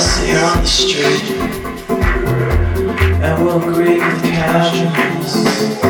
see on the street, and we'll greet with casuals.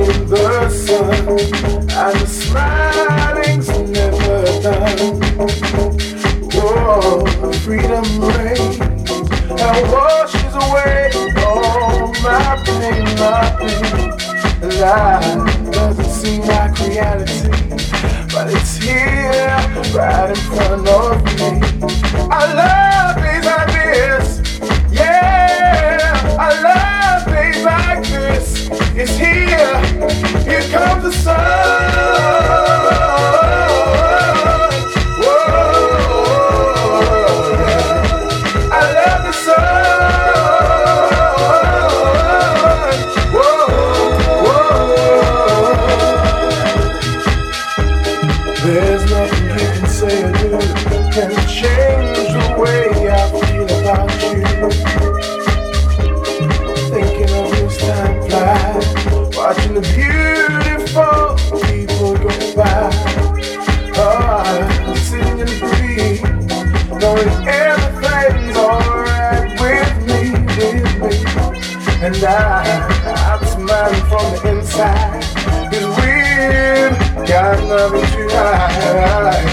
In the sun, and the smiling's never done. Freedom washes away all my pain, my pain. Life doesn't seem like reality, but it's here, right in front of me. I love comes the sun. From. Cause we've got nothing to hide. Love